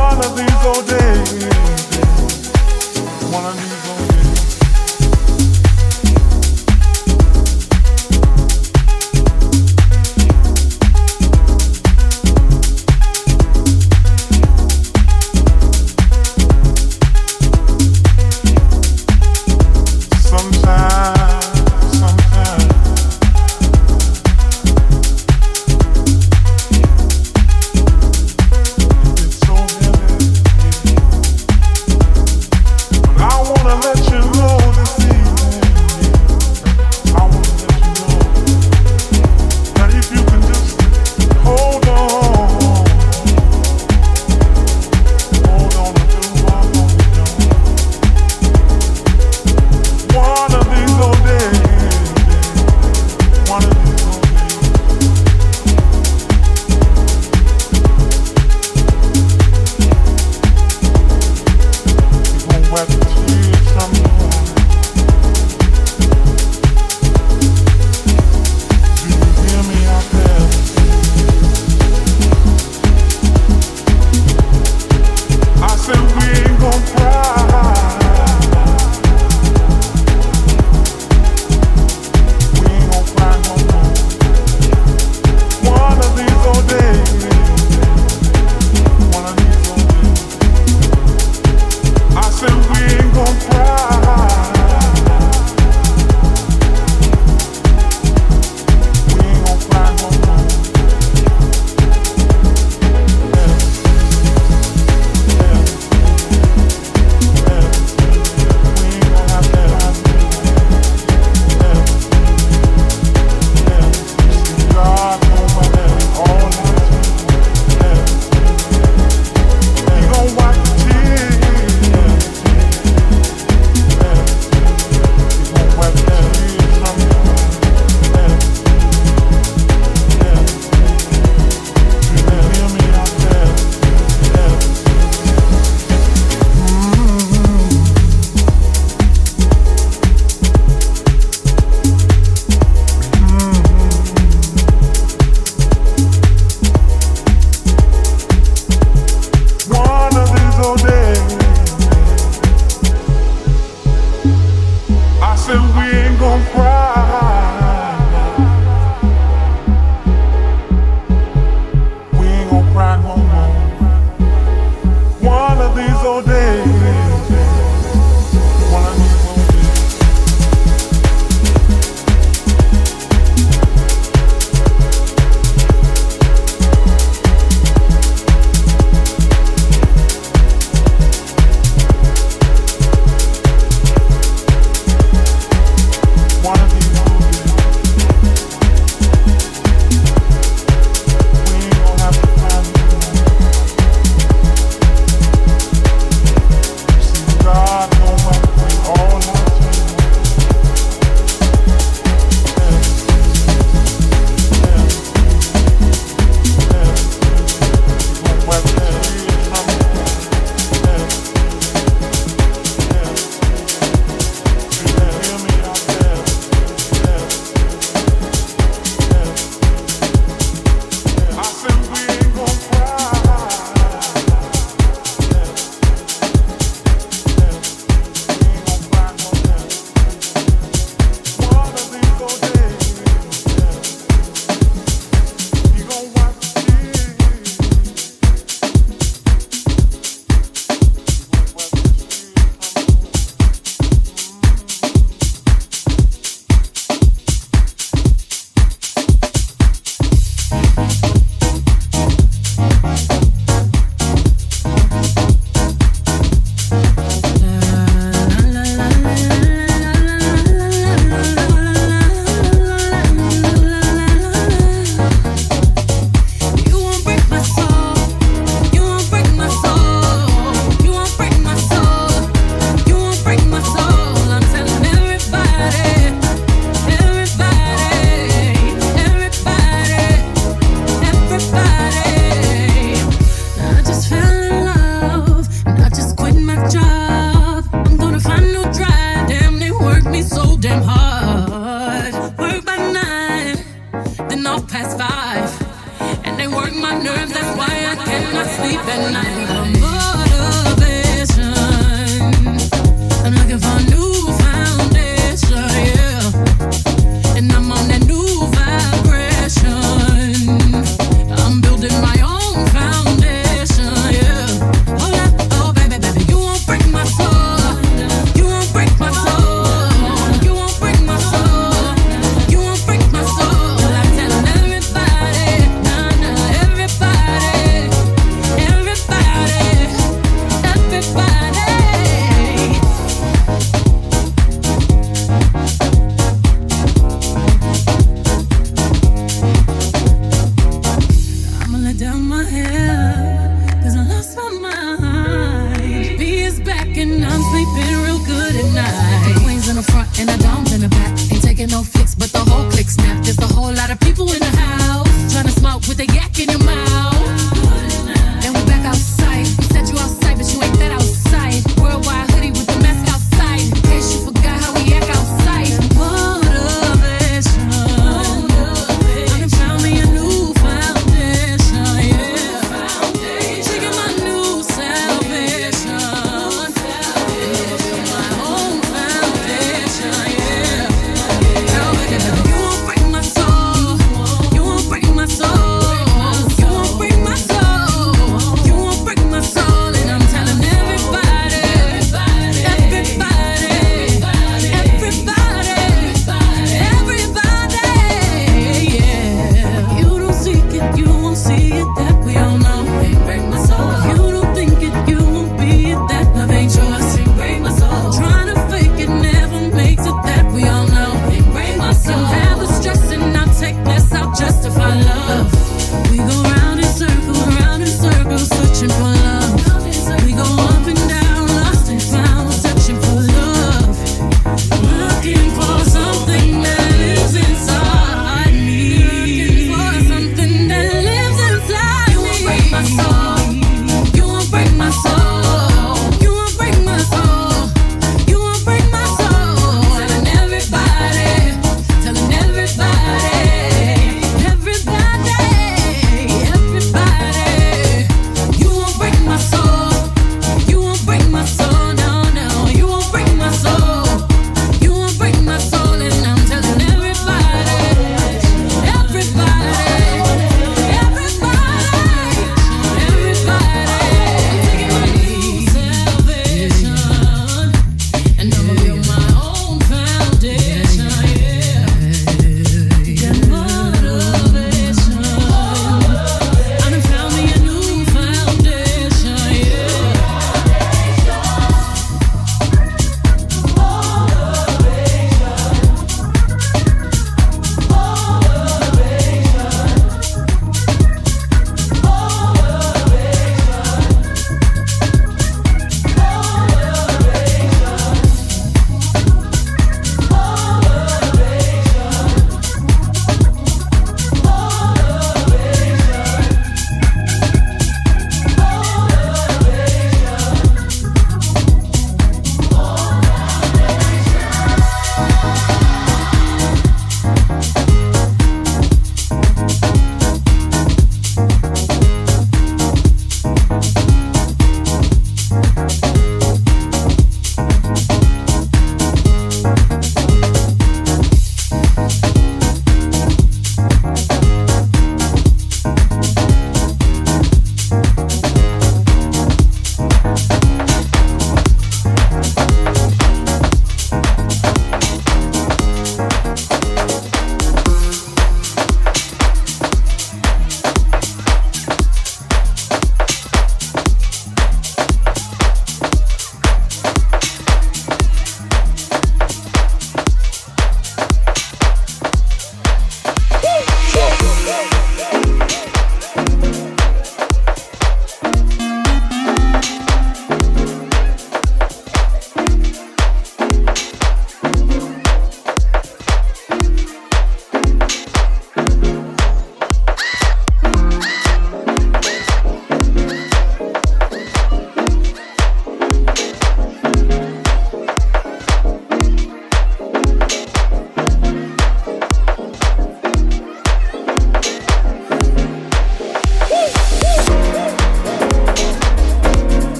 One of these old days. One of these